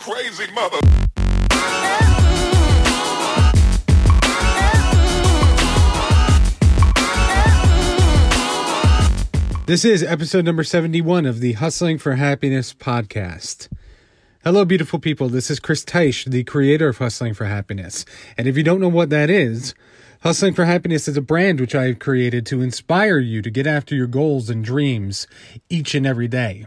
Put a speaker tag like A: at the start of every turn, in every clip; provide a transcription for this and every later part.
A: crazy mother.
B: This is episode number 71 of the Hustling for Happiness podcast. Hello, beautiful people. This is Chris Teich, the creator of Hustling for Happiness. And if you don't know what that is, Hustling for Happiness is a brand which I've created to inspire you to get after your goals and dreams each and every day.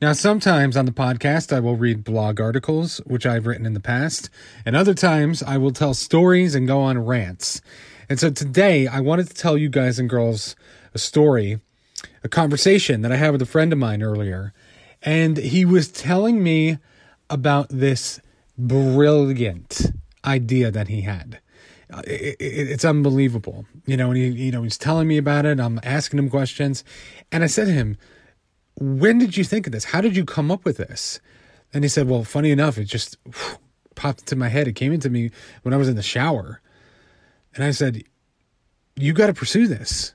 B: Now, sometimes on the podcast, I will read blog articles, which I've written in the past, and other times I will tell stories and go on rants. And so today, I wanted to tell you guys and girls a story a conversation that I had with a friend of mine earlier, and he was telling me about this brilliant idea that he had. It, it, it's unbelievable, you know. And he, you know, he's telling me about it. I'm asking him questions, and I said to him, "When did you think of this? How did you come up with this?" And he said, "Well, funny enough, it just whew, popped into my head. It came into me when I was in the shower." And I said, "You got to pursue this.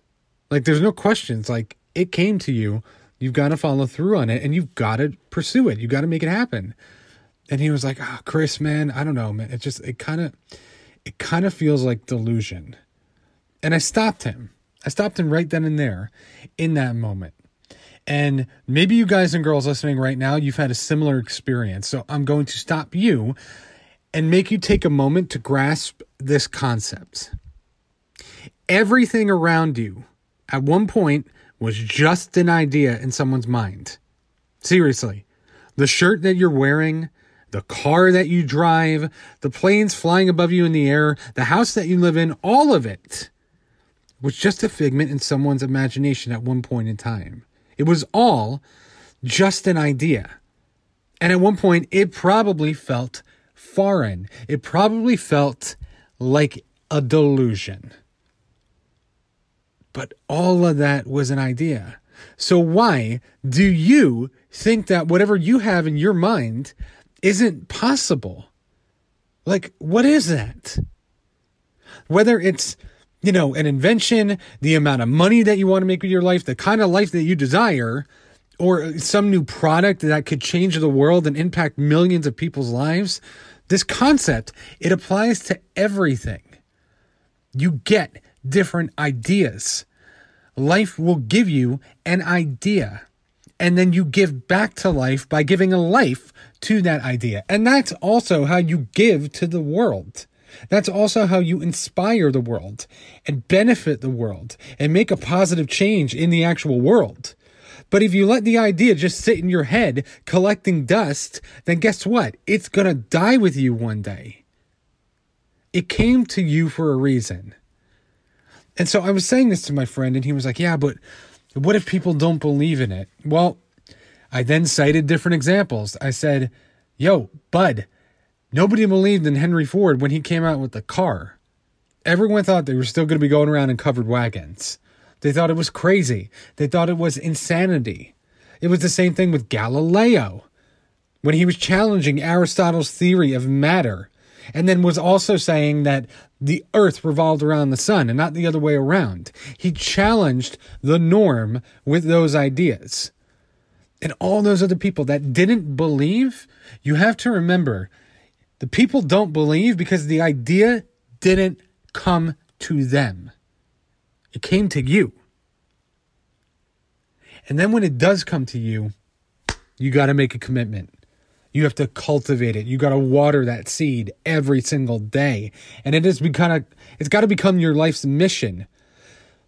B: Like, there's no questions. Like, it came to you. You've got to follow through on it and you've got to pursue it. You got to make it happen. And he was like, oh, Chris, man, I don't know, man. It just, it kind of, it kind of feels like delusion. And I stopped him. I stopped him right then and there in that moment. And maybe you guys and girls listening right now, you've had a similar experience. So I'm going to stop you and make you take a moment to grasp this concept. Everything around you at one point was just an idea in someone's mind. Seriously. The shirt that you're wearing, the car that you drive, the planes flying above you in the air, the house that you live in, all of it was just a figment in someone's imagination at one point in time. It was all just an idea. And at one point, it probably felt foreign. It probably felt like a delusion. But all of that was an idea. So why do you think that whatever you have in your mind isn't possible? Like, what is that? Whether it's, you know, an invention, the amount of money that you want to make with your life, the kind of life that you desire, or some new product that could change the world and impact millions of people's lives, this concept, it applies to everything. You get different ideas. Life will give you an idea. And then you give back to life by giving a life to that idea. And that's also how you give to the world. That's also how you inspire the world and benefit the world and make a positive change in the actual world. But if you let the idea just sit in your head collecting dust, then guess what? It's going to die with you one day. It came to you for a reason. And so I was saying this to my friend, and he was like, Yeah, but what if people don't believe in it? Well, I then cited different examples. I said, Yo, bud, nobody believed in Henry Ford when he came out with the car. Everyone thought they were still going to be going around in covered wagons. They thought it was crazy. They thought it was insanity. It was the same thing with Galileo when he was challenging Aristotle's theory of matter and then was also saying that the earth revolved around the sun and not the other way around. He challenged the norm with those ideas. And all those other people that didn't believe, you have to remember the people don't believe because the idea didn't come to them. It came to you. And then when it does come to you, you got to make a commitment. You have to cultivate it. You got to water that seed every single day. And it has become a, it's got to become your life's mission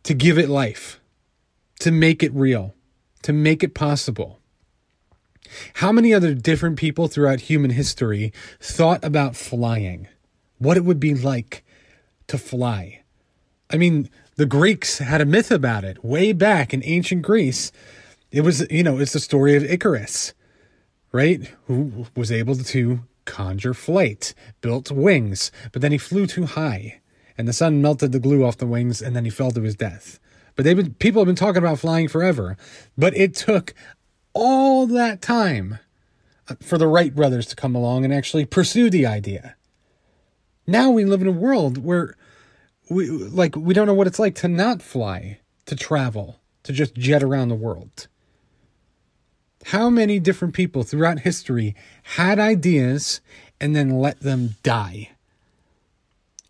B: to give it life, to make it real, to make it possible. How many other different people throughout human history thought about flying? What it would be like to fly? I mean, the Greeks had a myth about it way back in ancient Greece. It was, you know, it's the story of Icarus right? Who was able to conjure flight, built wings, but then he flew too high, and the sun melted the glue off the wings, and then he fell to his death. But they've been people have been talking about flying forever, but it took all that time uh, for the Wright brothers to come along and actually pursue the idea. Now we live in a world where we like we don't know what it's like to not fly, to travel, to just jet around the world. How many different people throughout history had ideas and then let them die?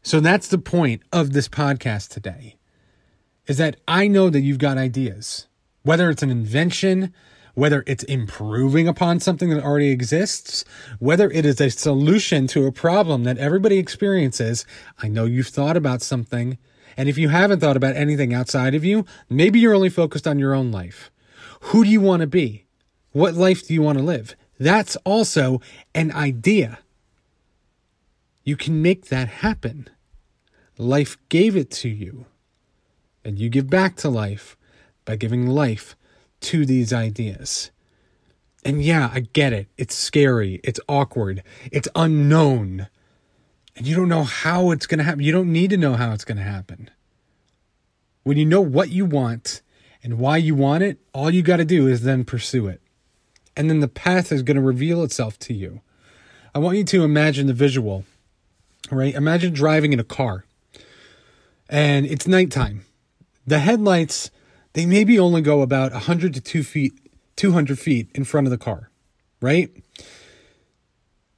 B: So that's the point of this podcast today. Is that I know that you've got ideas. Whether it's an invention, whether it's improving upon something that already exists, whether it is a solution to a problem that everybody experiences. I know you've thought about something. And if you haven't thought about anything outside of you, maybe you're only focused on your own life. Who do you want to be? What life do you want to live? That's also an idea. You can make that happen. Life gave it to you. And you give back to life by giving life to these ideas. And yeah, I get it. It's scary. It's awkward. It's unknown. And you don't know how it's going to happen. You don't need to know how it's going to happen. When you know what you want and why you want it, all you got to do is then pursue it. And then the path is going to reveal itself to you. I want you to imagine the visual, right? Imagine driving in a car and it's nighttime. The headlights they maybe only go about 100 to 2 feet 200 feet in front of the car right?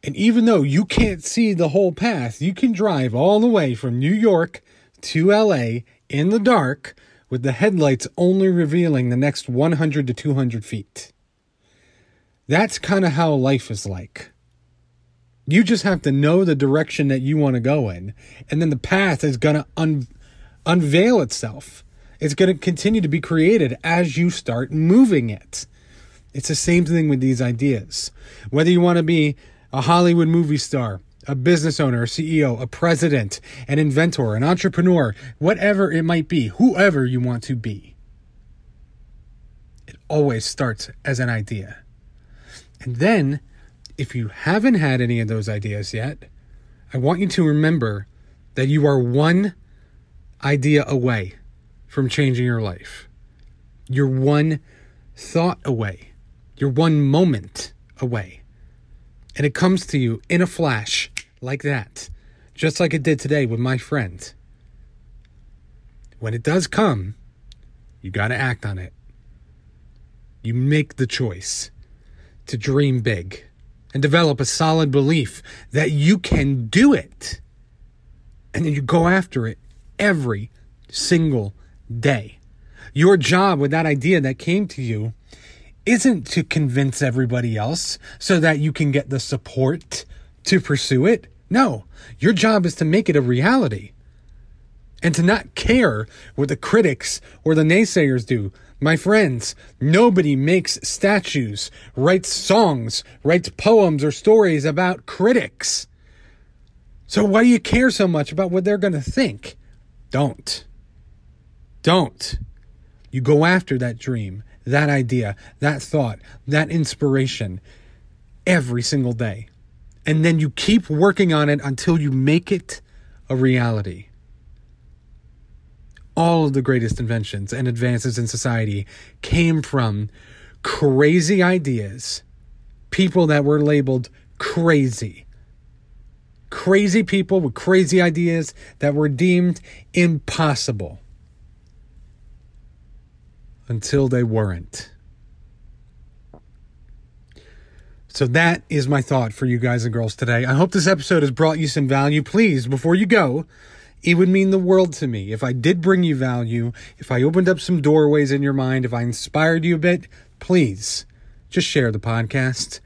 B: And even though you can't see the whole path you can drive all the way from new york to la in the dark with the headlights only revealing the next 100 to 200 feet. That's kind of how life is like. You just have to know the direction that you want to go in and then the path is going to un- unveil itself it's going to continue to be created as you start moving it. It's the same thing with these ideas. Whether you want to be a Hollywood movie star, a business owner, a CEO, a president, an inventor, an entrepreneur, whatever it might be, whoever you want to be, it always starts as an idea. And then, if you haven't had any of those ideas yet, I want you to remember that you are one idea away from changing your life. You're one thought away, you're one moment away. And it comes to you in a flash, like that, just like it did today with my friend. When it does come, you got to act on it. You make the choice to dream big and develop a solid belief that you can do it. And then you go after it every single day. Your job with that idea that came to you isn't to convince everybody else so that you can get the support to pursue it. No, your job is to make it a reality and to not care what the critics or the naysayers do. My friends, nobody makes statues, writes songs, writes poems or stories about critics. So why do you care so much about what they're going to think? Don't. Don't. You go after that dream, that idea, that thought, that inspiration every single day. And then you keep working on it until you make it a reality. All of the greatest inventions and advances in society came from crazy ideas, people that were labeled crazy. Crazy people with crazy ideas that were deemed impossible until they weren't. So that is my thought for you guys and girls today. I hope this episode has brought you some value. Please, before you go, it would mean the world to me if I did bring you value, if I opened up some doorways in your mind, if I inspired you a bit, please just share the podcast.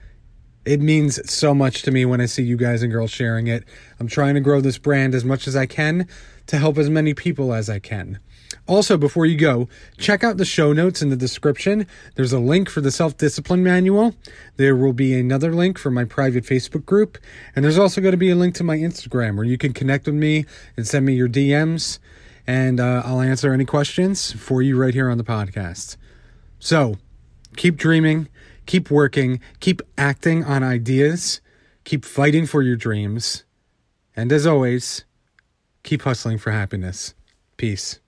B: It means so much to me when I see you guys and girls sharing it. I'm trying to grow this brand as much as I can to help as many people as I can. Also, before you go, check out the show notes in the description. There's a link for the self discipline manual. There will be another link for my private Facebook group. And there's also going to be a link to my Instagram where you can connect with me and send me your DMs. And uh, I'll answer any questions for you right here on the podcast. So keep dreaming, keep working, keep acting on ideas, keep fighting for your dreams. And as always, keep hustling for happiness. Peace.